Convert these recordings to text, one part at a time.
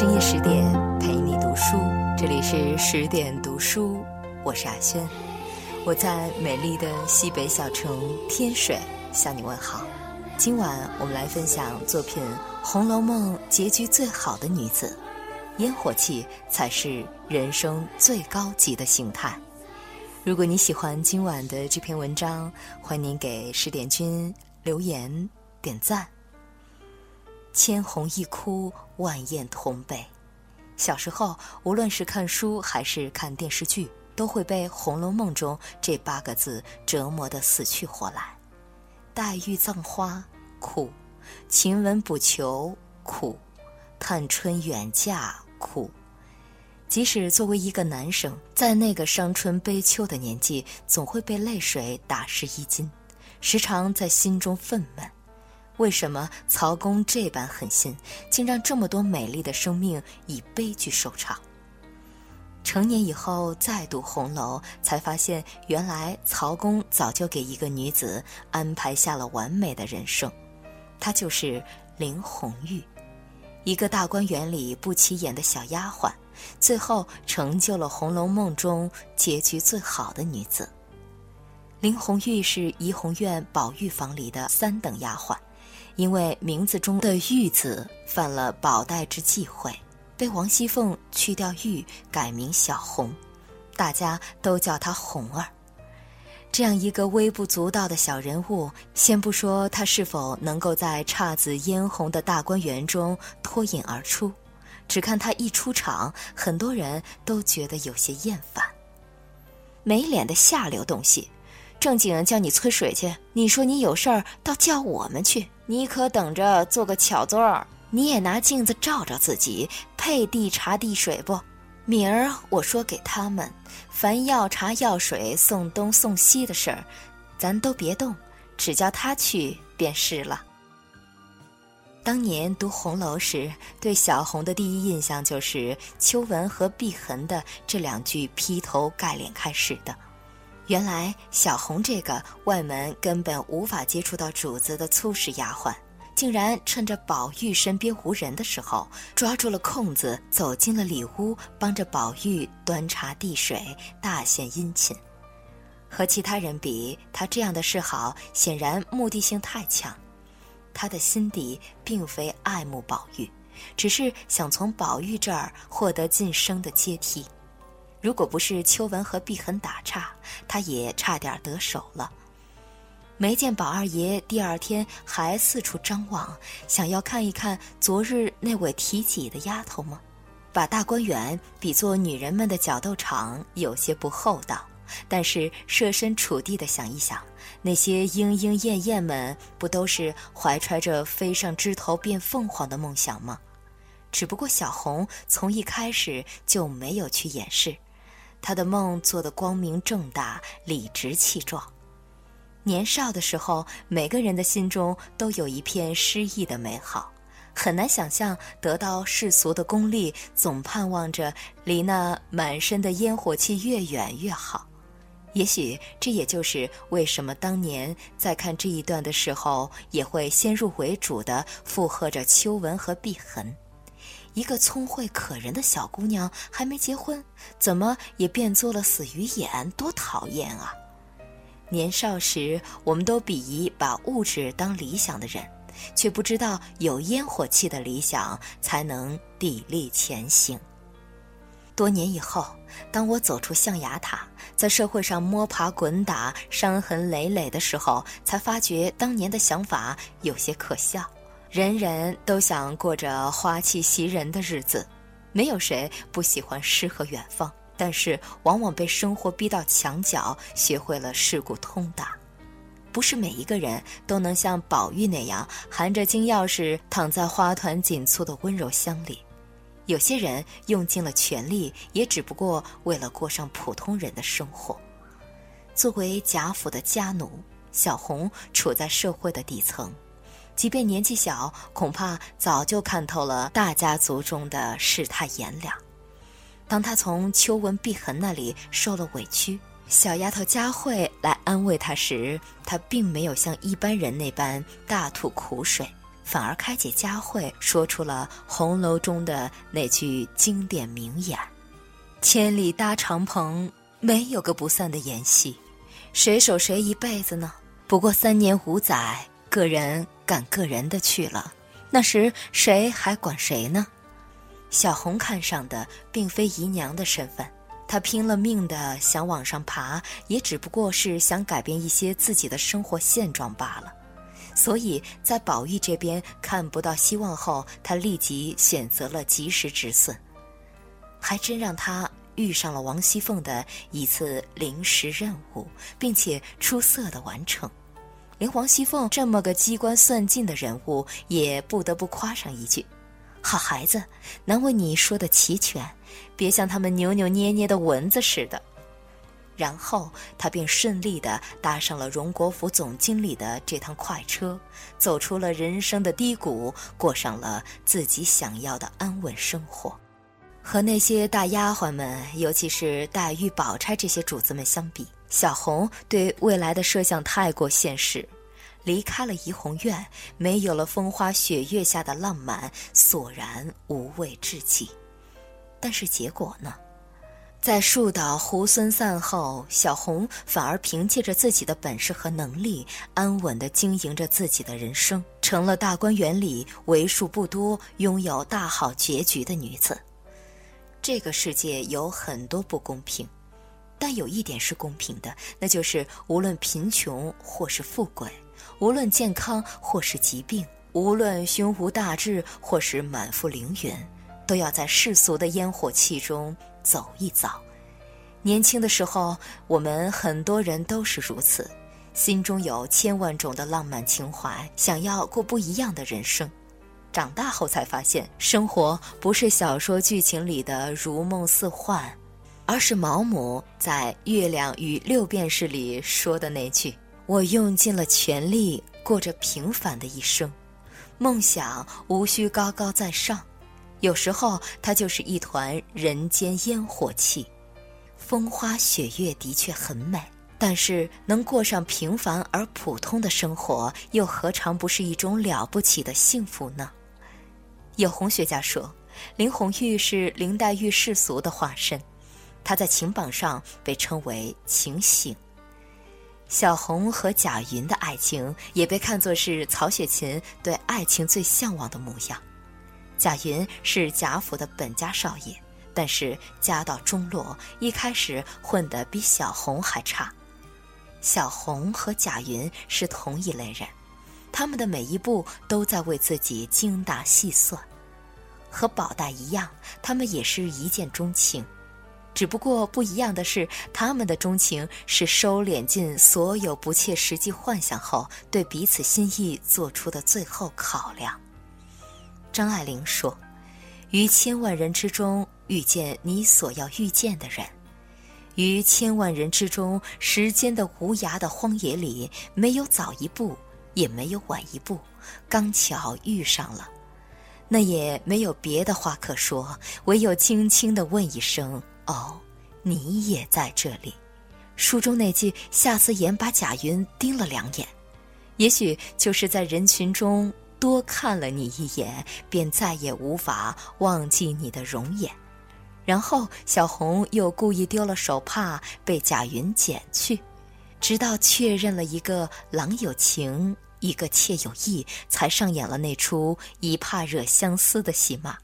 深夜十点陪你读书，这里是十点读书，我是阿轩，我在美丽的西北小城天水向你问好。今晚我们来分享作品《红楼梦》结局最好的女子，烟火气才是人生最高级的形态。如果你喜欢今晚的这篇文章，欢迎您给十点君留言点赞。千红一哭，万艳同悲。小时候，无论是看书还是看电视剧，都会被《红楼梦》中这八个字折磨得死去活来。黛玉葬花，苦；晴雯补裘，苦；探春远嫁，苦。即使作为一个男生，在那个伤春悲秋的年纪，总会被泪水打湿衣襟，时常在心中愤懑。为什么曹公这般狠心，竟让这么多美丽的生命以悲剧收场？成年以后再读《红楼》，才发现原来曹公早就给一个女子安排下了完美的人生，她就是林红玉，一个大观园里不起眼的小丫鬟，最后成就了《红楼梦》中结局最好的女子。林红玉是怡红院宝玉房里的三等丫鬟。因为名字中的“玉”字犯了宝黛之忌讳，被王熙凤去掉“玉”，改名小红，大家都叫她红儿。这样一个微不足道的小人物，先不说她是否能够在姹紫嫣红的大观园中脱颖而出，只看她一出场，很多人都觉得有些厌烦。没脸的下流东西！正经叫你催水去，你说你有事儿，倒叫我们去。你可等着做个巧座儿，你也拿镜子照照自己，配递茶递水不？明儿我说给他们，凡要茶要水、送东送西的事儿，咱都别动，只叫他去便是了。当年读红楼时，对小红的第一印象就是秋纹和碧痕的这两句劈头盖脸开始的。原来小红这个外门根本无法接触到主子的粗使丫鬟，竟然趁着宝玉身边无人的时候，抓住了空子走进了里屋，帮着宝玉端茶递水，大献殷勤。和其他人比，他这样的示好显然目的性太强。他的心底并非爱慕宝玉，只是想从宝玉这儿获得晋升的阶梯。如果不是秋纹和碧痕打岔，他也差点得手了。没见宝二爷第二天还四处张望，想要看一看昨日那位提己的丫头吗？把大观园比作女人们的角斗场，有些不厚道。但是设身处地的想一想，那些莺莺燕燕们不都是怀揣着飞上枝头变凤凰的梦想吗？只不过小红从一开始就没有去掩饰。他的梦做得光明正大、理直气壮。年少的时候，每个人的心中都有一片诗意的美好，很难想象得到世俗的功利，总盼望着离那满身的烟火气越远越好。也许这也就是为什么当年在看这一段的时候，也会先入为主的附和着秋纹和碧痕。一个聪慧可人的小姑娘还没结婚，怎么也变作了死鱼眼？多讨厌啊！年少时，我们都鄙夷把物质当理想的人，却不知道有烟火气的理想才能砥砺前行。多年以后，当我走出象牙塔，在社会上摸爬滚打、伤痕累累的时候，才发觉当年的想法有些可笑。人人都想过着花气袭人的日子，没有谁不喜欢诗和远方，但是往往被生活逼到墙角，学会了世故通达。不是每一个人都能像宝玉那样含着金钥匙躺在花团锦簇的温柔乡里，有些人用尽了全力，也只不过为了过上普通人的生活。作为贾府的家奴，小红处在社会的底层。即便年纪小，恐怕早就看透了大家族中的世态炎凉。当他从秋纹碧痕那里受了委屈，小丫头佳慧来安慰他时，他并没有像一般人那般大吐苦水，反而开解佳慧，说出了《红楼》中的那句经典名言：“千里搭长棚，没有个不散的筵席，谁守谁一辈子呢？不过三年五载，个人赶个人的去了，那时谁还管谁呢？”小红看上的并非姨娘的身份，她拼了命的想往上爬，也只不过是想改变一些自己的生活现状罢了。所以在宝玉这边看不到希望后，他立即选择了及时止损，还真让他遇上了王熙凤的一次临时任务，并且出色的完成，连王熙凤这么个机关算尽的人物，也不得不夸上一句：“好孩子，难为你说的齐全，别像他们扭扭捏捏的蚊子似的。”然后他便顺利地搭上了荣国府总经理的这趟快车，走出了人生的低谷，过上了自己想要的安稳生活。和那些大丫鬟们，尤其是黛玉、宝钗这些主子们相比，小红对未来的设想太过现实。离开了怡红院，没有了风花雪月下的浪漫，索然无味至极。但是结果呢？在树倒猢狲散后，小红反而凭借着自己的本事和能力，安稳地经营着自己的人生，成了大观园里为数不多拥有大好结局的女子。这个世界有很多不公平，但有一点是公平的，那就是无论贫穷或是富贵，无论健康或是疾病，无论胸无大志或是满腹凌云，都要在世俗的烟火气中。走一遭，年轻的时候，我们很多人都是如此，心中有千万种的浪漫情怀，想要过不一样的人生。长大后才发现，生活不是小说剧情里的如梦似幻，而是毛姆在《月亮与六便士》里说的那句：“我用尽了全力，过着平凡的一生，梦想无需高高在上。”有时候，它就是一团人间烟火气，风花雪月的确很美，但是能过上平凡而普通的生活，又何尝不是一种了不起的幸福呢？有红学家说，林红玉是林黛玉世俗的化身，他在情榜上被称为情醒。小红和贾云的爱情，也被看作是曹雪芹对爱情最向往的模样。贾云是贾府的本家少爷，但是家道中落，一开始混得比小红还差。小红和贾云是同一类人，他们的每一步都在为自己精打细算。和宝黛一样，他们也是一见钟情，只不过不一样的是，他们的钟情是收敛尽所有不切实际幻想后，对彼此心意做出的最后考量。张爱玲说：“于千万人之中遇见你所要遇见的人，于千万人之中，时间的无涯的荒野里，没有早一步，也没有晚一步，刚巧遇上了。那也没有别的话可说，唯有轻轻地问一声：‘哦，你也在这里。’书中那句‘夏思言把贾云盯了两眼’，也许就是在人群中。”多看了你一眼，便再也无法忘记你的容颜。然后小红又故意丢了手帕，被贾云捡去，直到确认了一个郎有情，一个妾有意，才上演了那出一怕惹相思的戏码。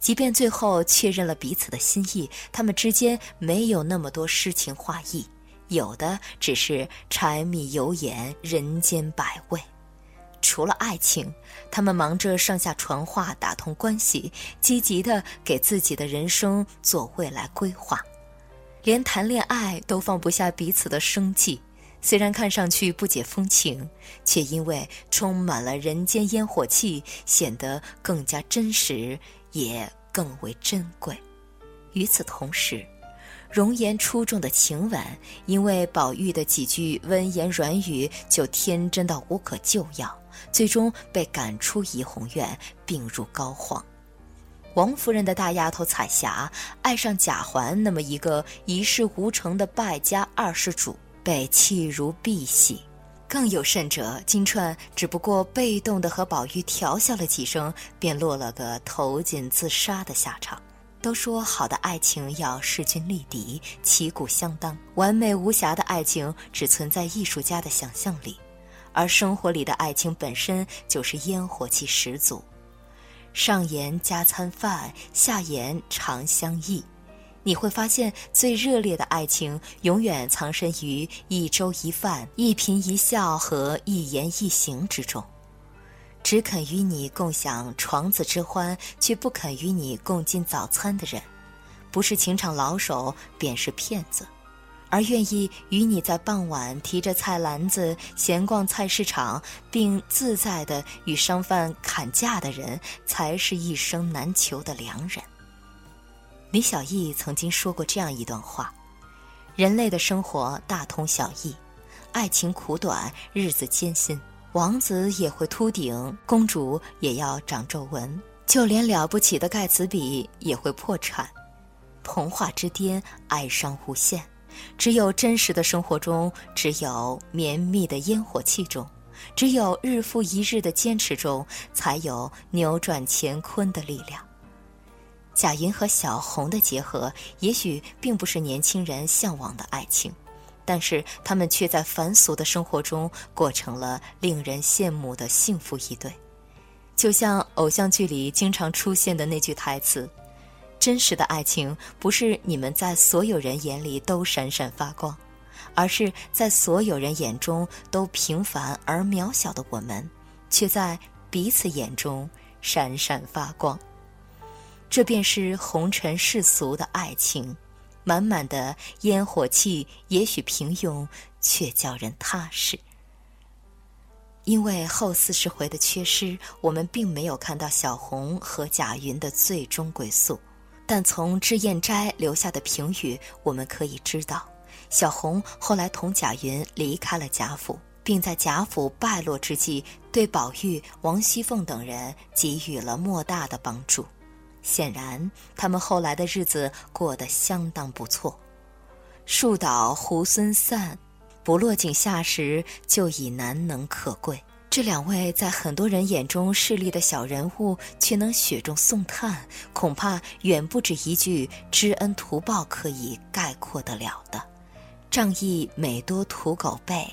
即便最后确认了彼此的心意，他们之间没有那么多诗情画意，有的只是柴米油盐，人间百味。除了爱情，他们忙着上下传话、打通关系，积极的给自己的人生做未来规划，连谈恋爱都放不下彼此的生计。虽然看上去不解风情，却因为充满了人间烟火气，显得更加真实，也更为珍贵。与此同时，容颜出众的晴雯，因为宝玉的几句温言软语，就天真到无可救药。最终被赶出怡红院，病入膏肓。王夫人的大丫头彩霞爱上贾环那么一个一事无成的败家二世主，被弃如敝屣。更有甚者，金钏只不过被动的和宝玉调笑了几声，便落了个投井自杀的下场。都说好的爱情要势均力敌，旗鼓相当，完美无瑕的爱情只存在艺术家的想象里，而生活里的爱情本身就是烟火气十足。上言加餐饭，下言长相忆。你会发现，最热烈的爱情永远藏身于一粥一饭、一颦一笑和一言一行之中。只肯与你共享床子之欢，却不肯与你共进早餐的人，不是情场老手，便是骗子；而愿意与你在傍晚提着菜篮子闲逛菜市场，并自在地与商贩砍价的人，才是一生难求的良人。李小艺曾经说过这样一段话：人类的生活大同小异，爱情苦短，日子艰辛。王子也会秃顶，公主也要长皱纹，就连了不起的盖茨比也会破产。童话之巅，哀伤无限。只有真实的生活中，只有绵密的烟火气中，只有日复一日的坚持中，才有扭转乾坤的力量。贾云和小红的结合，也许并不是年轻人向往的爱情，但是他们却在凡俗的生活中过成了令人羡慕的幸福一对。就像偶像剧里经常出现的那句台词：“真实的爱情不是你们在所有人眼里都闪闪发光，而是在所有人眼中都平凡而渺小的我们，却在彼此眼中闪闪发光。”这便是红尘世俗的爱情，满满的烟火气，也许平庸，却叫人踏实。因为后四十回的缺失，我们并没有看到小红和贾云的最终归宿，但从脂砚斋留下的评语，我们可以知道，小红后来同贾云离开了贾府，并在贾府败落之际，对宝玉、王熙凤等人给予了莫大的帮助。显然，他们后来的日子过得相当不错。树倒猢狲散，不落井下石就已难能可贵。这两位在很多人眼中势利的小人物，却能雪中送炭，恐怕远不止一句知恩图报可以概括得了的。仗义每多屠狗辈，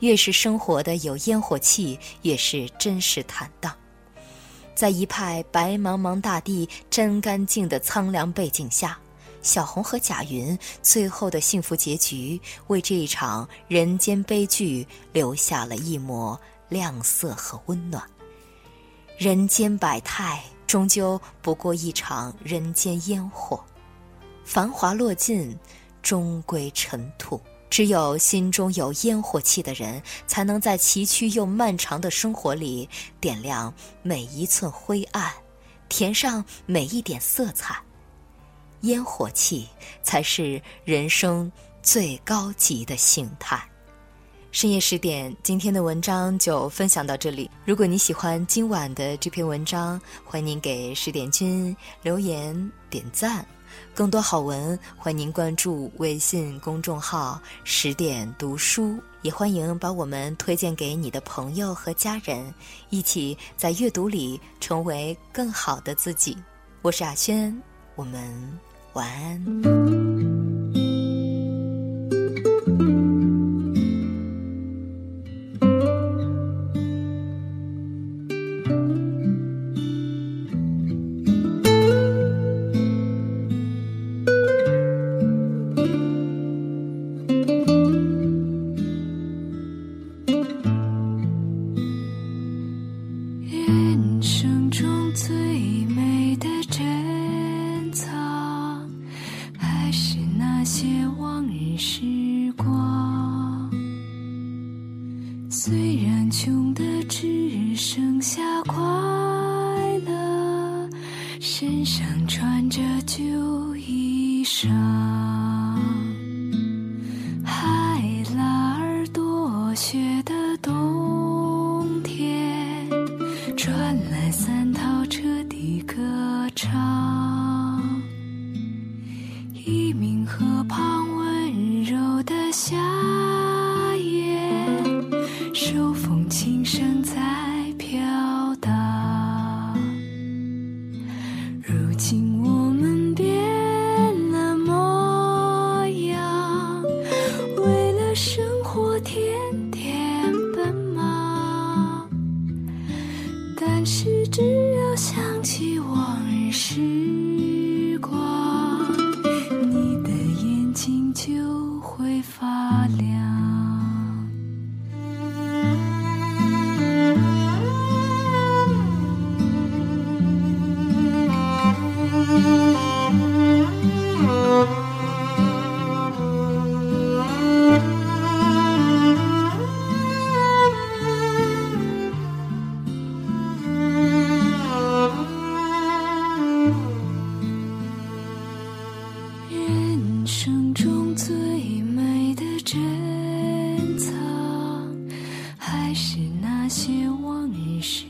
越是生活的有烟火气，越是真实坦荡。在一派白茫茫大地真干净的苍凉背景下，小红和贾云最后的幸福结局，为这一场人间悲剧留下了一抹亮色和温暖。人间百态，终究不过一场人间烟火，繁华落尽，终归尘土。只有心中有烟火气的人，才能在崎岖又漫长的生活里点亮每一寸灰暗，填上每一点色彩。烟火气才是人生最高级的形态。深夜十点，今天的文章就分享到这里。如果你喜欢今晚的这篇文章，欢迎您给十点君留言点赞。更多好文，欢迎您关注微信公众号“十点读书”，也欢迎把我们推荐给你的朋友和家人，一起在阅读里成为更好的自己。我是阿轩，我们晚安。人生中最美的真河旁温柔的夏会发亮。是那些往事